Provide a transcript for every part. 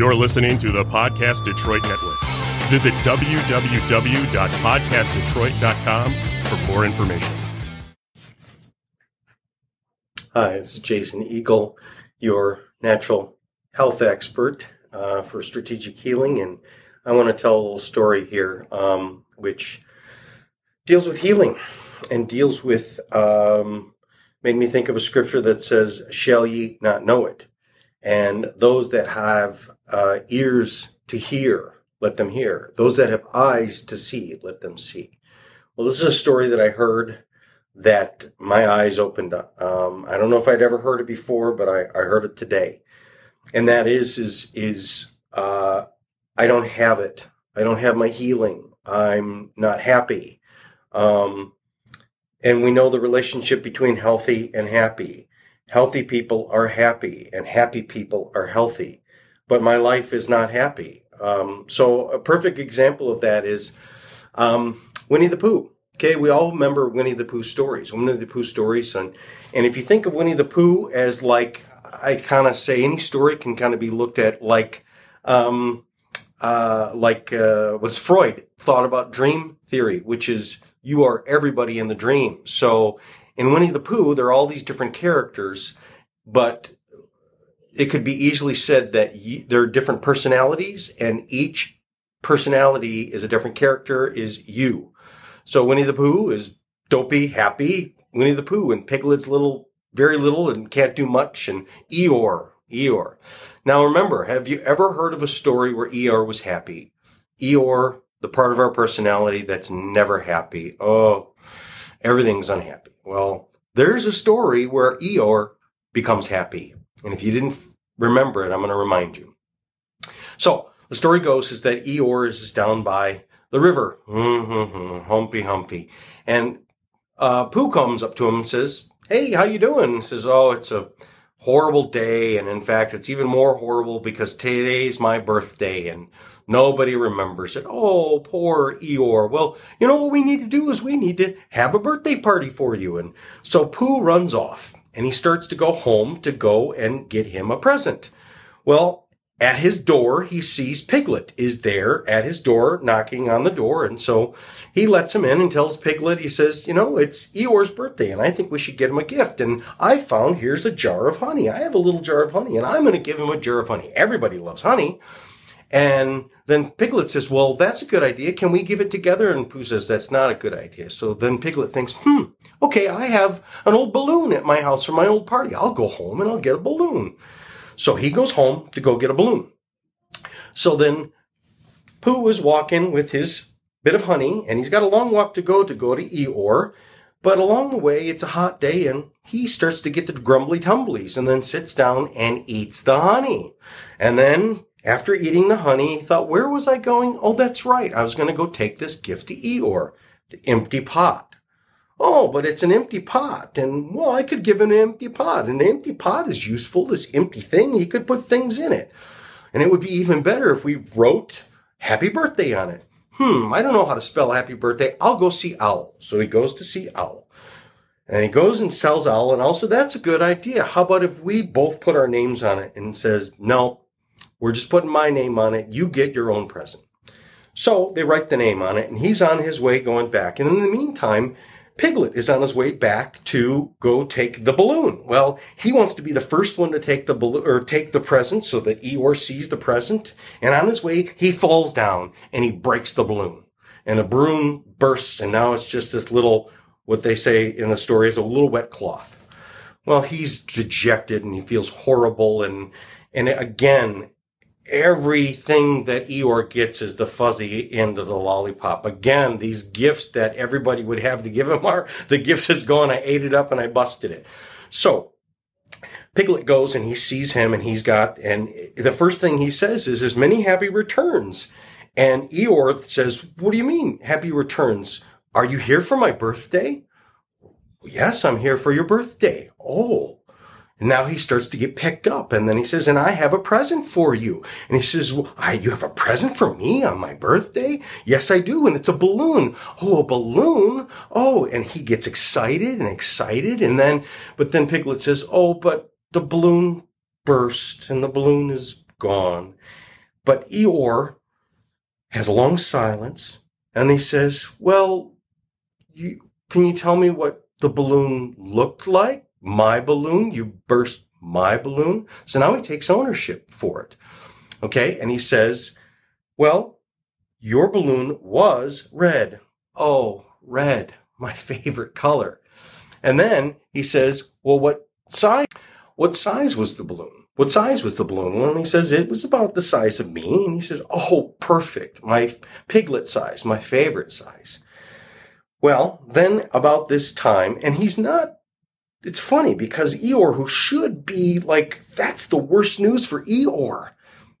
You're listening to the Podcast Detroit Network. Visit www.podcastdetroit.com for more information. Hi, this is Jason Eagle, your natural health expert uh, for strategic healing. And I want to tell a little story here, um, which deals with healing and deals with, um, made me think of a scripture that says, Shall ye not know it? And those that have uh, ears to hear, let them hear. Those that have eyes to see, let them see. Well, this is a story that I heard that my eyes opened up. Um, I don't know if I'd ever heard it before, but I, I heard it today. And that is, is, is, uh, I don't have it. I don't have my healing. I'm not happy. Um, and we know the relationship between healthy and happy. Healthy people are happy, and happy people are healthy. But my life is not happy. Um, so, a perfect example of that is um, Winnie the Pooh. Okay, we all remember Winnie the Pooh stories. Winnie the Pooh stories, and and if you think of Winnie the Pooh as like I kind of say, any story can kind of be looked at like um, uh, like uh, what's Freud thought about dream theory, which is you are everybody in the dream. So in Winnie the Pooh, there are all these different characters, but it could be easily said that there are different personalities, and each personality is a different character, is you. So Winnie the Pooh is dopey, happy Winnie the Pooh, and Piglet's little, very little, and can't do much, and Eeyore, Eeyore. Now remember, have you ever heard of a story where Eeyore was happy? Eeyore, the part of our personality that's never happy. Oh, everything's unhappy. Well, there's a story where Eeyore becomes happy. And if you didn't remember it, I'm going to remind you. So the story goes is that Eeyore is down by the river, mm-hmm, humpy humpy, and uh, Pooh comes up to him and says, "Hey, how you doing?" He says, "Oh, it's a horrible day, and in fact, it's even more horrible because today's my birthday, and nobody remembers it. Oh, poor Eeyore. Well, you know what we need to do is we need to have a birthday party for you." And so Pooh runs off, and he starts to go home to go and get him a present. Well, at his door, he sees Piglet is there at his door knocking on the door. And so he lets him in and tells Piglet, he says, you know, it's Eeyore's birthday and I think we should get him a gift. And I found here's a jar of honey. I have a little jar of honey and I'm going to give him a jar of honey. Everybody loves honey. And then Piglet says, well, that's a good idea. Can we give it together? And Pooh says, that's not a good idea. So then Piglet thinks, hmm, okay, I have an old balloon at my house for my old party. I'll go home and I'll get a balloon. So he goes home to go get a balloon. So then Pooh is walking with his bit of honey, and he's got a long walk to go to go to Eeyore. But along the way, it's a hot day, and he starts to get the grumbly tumblies and then sits down and eats the honey. And then after eating the honey, he thought, where was I going? Oh, that's right. I was going to go take this gift to Eeyore, the empty pot. Oh, but it's an empty pot. And well, I could give him an empty pot. An empty pot is useful, this empty thing. He could put things in it. And it would be even better if we wrote happy birthday on it. Hmm, I don't know how to spell happy birthday. I'll go see Owl. So he goes to see Owl. And he goes and sells Owl. And also, that's a good idea. How about if we both put our names on it and says, no, we're just putting my name on it. You get your own present. So they write the name on it, and he's on his way going back. And in the meantime, Piglet is on his way back to go take the balloon. Well, he wants to be the first one to take the balloon or take the present so that Eeyore sees the present. And on his way, he falls down and he breaks the balloon. And the balloon bursts, and now it's just this little, what they say in the story is a little wet cloth. Well, he's dejected and he feels horrible. And, and again, everything that Eeyore gets is the fuzzy end of the lollipop. Again, these gifts that everybody would have to give him are the gifts is gone. I ate it up and I busted it. So Piglet goes and he sees him and he's got, and the first thing he says is, as many happy returns. And Eeyore says, what do you mean happy returns? Are you here for my birthday? Yes, I'm here for your birthday. Oh, and now he starts to get picked up. And then he says, and I have a present for you. And he says, well, I, you have a present for me on my birthday? Yes, I do. And it's a balloon. Oh, a balloon. Oh, and he gets excited and excited. And then, but then Piglet says, oh, but the balloon burst and the balloon is gone. But Eeyore has a long silence and he says, Well, you, can you tell me what the balloon looked like? My balloon? You burst my balloon? So now he takes ownership for it. Okay. And he says, Well, your balloon was red. Oh, red, my favorite color. And then he says, Well, what size? What size was the balloon? What size was the balloon? Well, he says it was about the size of me. And he says, Oh, perfect. My piglet size, my favorite size. Well, then about this time, and he's not, it's funny because Eeyore, who should be like, that's the worst news for Eeyore.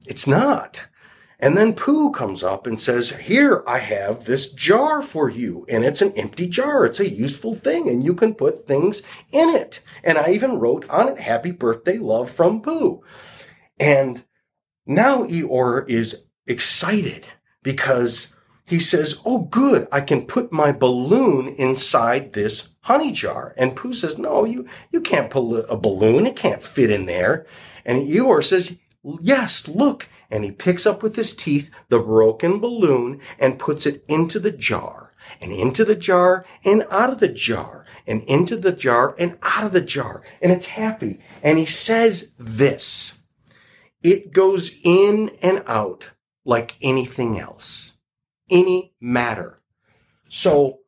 It's not. And then Pooh comes up and says, Here, I have this jar for you. And it's an empty jar. It's a useful thing, and you can put things in it. And I even wrote on it, Happy Birthday, Love from Pooh. And now Eeyore is excited because he says, Oh, good, I can put my balloon inside this honey jar. And Pooh says, No, you, you can't put a balloon. It can't fit in there. And Eeyore says, Yes, look. And he picks up with his teeth the broken balloon and puts it into the jar and into the jar and out of the jar and into the jar and out of the jar. And it's happy. And he says this. It goes in and out like anything else, any matter. So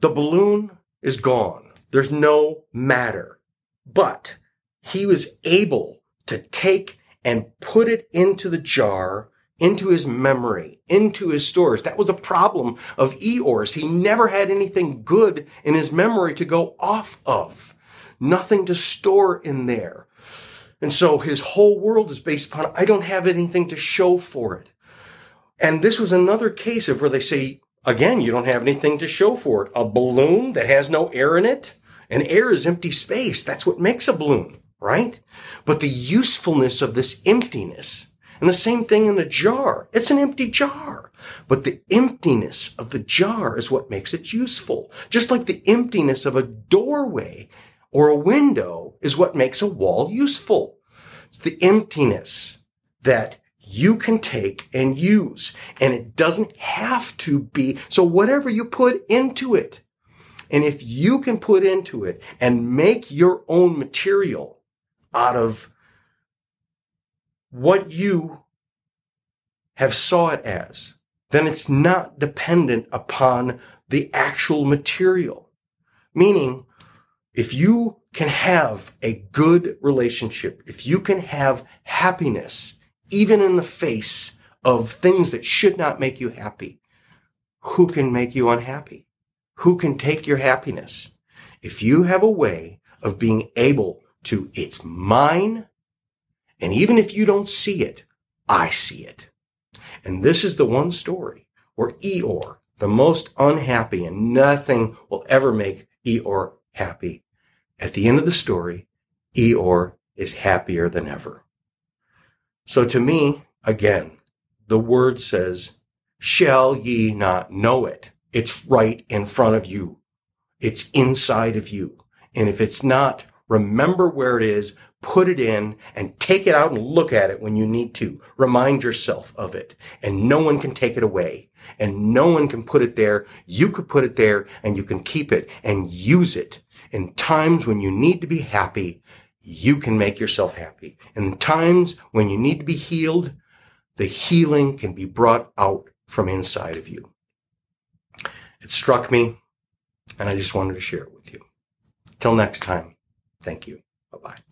the balloon is gone. There's no matter, but he was able to take and put it into the jar, into his memory, into his stores. That was a problem of Eeyore's. He never had anything good in his memory to go off of. Nothing to store in there. And so his whole world is based upon, I don't have anything to show for it. And this was another case of where they say, again, you don't have anything to show for it. A balloon that has no air in it, and air is empty space. That's what makes a balloon right? But the usefulness of this emptiness, and the same thing in the jar. It's an empty jar. But the emptiness of the jar is what makes it useful. Just like the emptiness of a doorway or a window is what makes a wall useful. It's the emptiness that you can take and use. And it doesn't have to be. So whatever you put into it, and if you can put into it and make your own material, out of what you have saw it as, then it's not dependent upon the actual material. Meaning, if you can have a good relationship, if you can have happiness, even in the face of things that should not make you happy, who can make you unhappy? Who can take your happiness? If you have a way of being able to it's mine. And even if you don't see it, I see it. And this is the one story where Eeyore, the most unhappy, and nothing will ever make Eeyore happy. At the end of the story, Eeyore is happier than ever. So to me, again, the word says, shall ye not know it? It's right in front of you. It's inside of you. And if it's not Remember where it is, put it in, and take it out and look at it when you need to. Remind yourself of it. And no one can take it away. And no one can put it there. You could put it there and you can keep it and use it. In times when you need to be happy, you can make yourself happy. In times when you need to be healed, the healing can be brought out from inside of you. It struck me and I just wanted to share it with you. Till next time. Thank you. Bye bye.